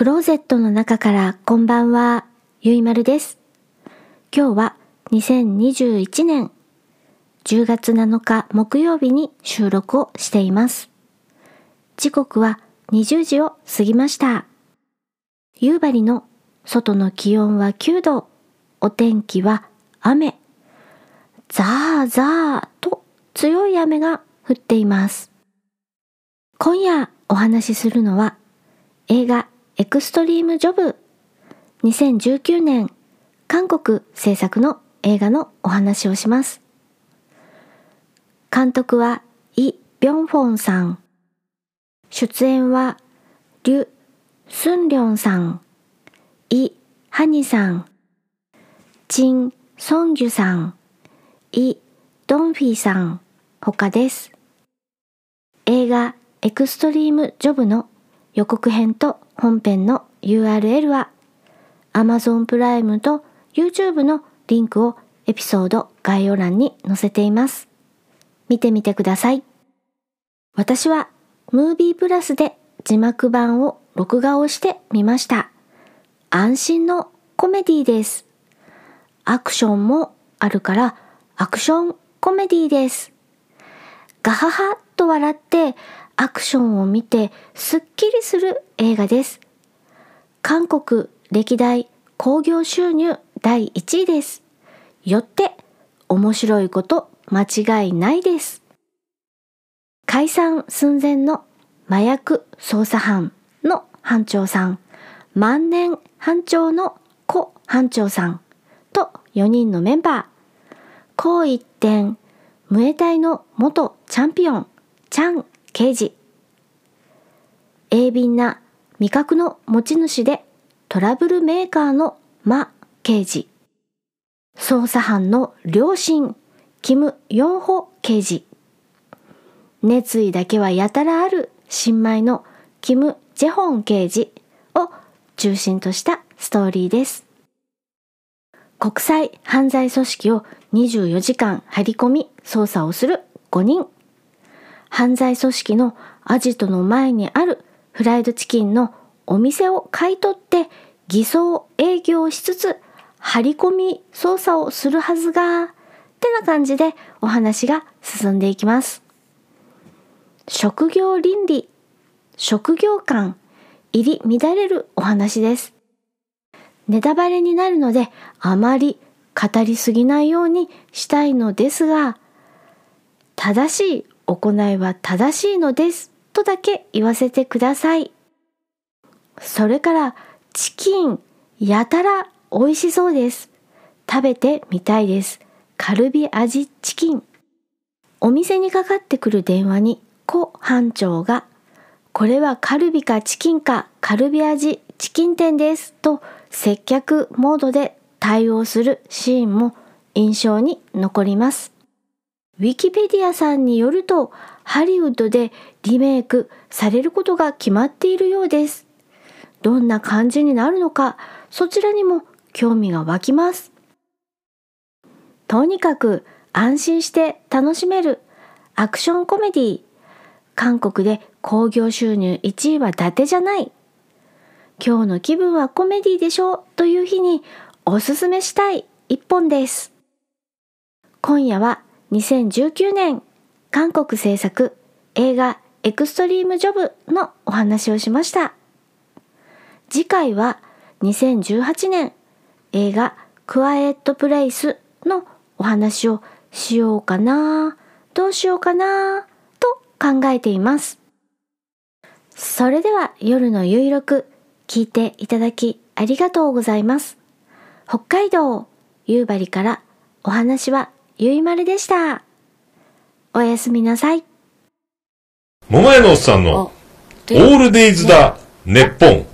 クローゼットの中からこんばんは、ゆいまるです。今日は2021年10月7日木曜日に収録をしています。時刻は20時を過ぎました。夕張の外の気温は9度、お天気は雨。ザーザーと強い雨が降っています。今夜お話しするのは映画エクストリームジョブ2019年韓国制作の映画のお話をします。監督はイ・ビョンフォンさん。出演はリュ・スンリョンさん、イ・ハニさん、チン・ソンギュさん、イ・ドンフィーさん、他です。映画エクストリームジョブの予告編と本編の URL は Amazon プライムと YouTube のリンクをエピソード概要欄に載せています。見てみてください。私はムービープラスで字幕版を録画をしてみました。安心のコメディです。アクションもあるからアクションコメディです。ガハハッと笑ってアクションを見てすっきりする映画です。韓国歴代興行収入第1位です。よって面白いこと間違いないです。解散寸前の麻薬捜査班の班長さん、万年班長の子班長さんと4人のメンバー、こう一点、ムエタイの元チャンピオン、チャン刑事。鋭敏な味覚の持ち主でトラブルメーカーのマ刑事。捜査班の両親、キム・ヨンホ刑事。熱意だけはやたらある新米のキム・ジェホン刑事を中心としたストーリーです。国際犯罪組織を24時間張り込み捜査をする5人。犯罪組織のアジトの前にあるフライドチキンのお店を買い取って偽装営業しつつ張り込み捜査をするはずが、ってな感じでお話が進んでいきます。職業倫理、職業観、入り乱れるお話です。ネタバレになるのであまり語りすぎないようにしたいのですが、正しい行いは正しいのですとだけ言わせてください。それからチキンやたら美味しそうです。食べてみたいです。カルビ味チキン。お店にかかってくる電話にコ班長がこれはカルビかチキンかカルビ味チキン店ですと接客モードで対応するシーンも印象に残ります。ウィキペディアさんによるとハリウッドでリメイクされることが決まっているようです。どんな感じになるのかそちらにも興味が湧きます。とにかく安心して楽しめるアクションコメディ韓国で興行収入1位は伊達じゃない。今日の気分はコメディでしょという日におすすめしたい一本です。今夜は2019年韓国制作映画エクストリームジョブのお話をしました。次回は2018年映画クワイエットプレイスのお話をしようかなどうしようかなと考えています。それでは夜のゆいろく聞いていただきありがとうございます。北海道夕張からお話はゆいまるでした。おやすみなさい。桃屋のおっさんのオールデイズだ、ネッポン。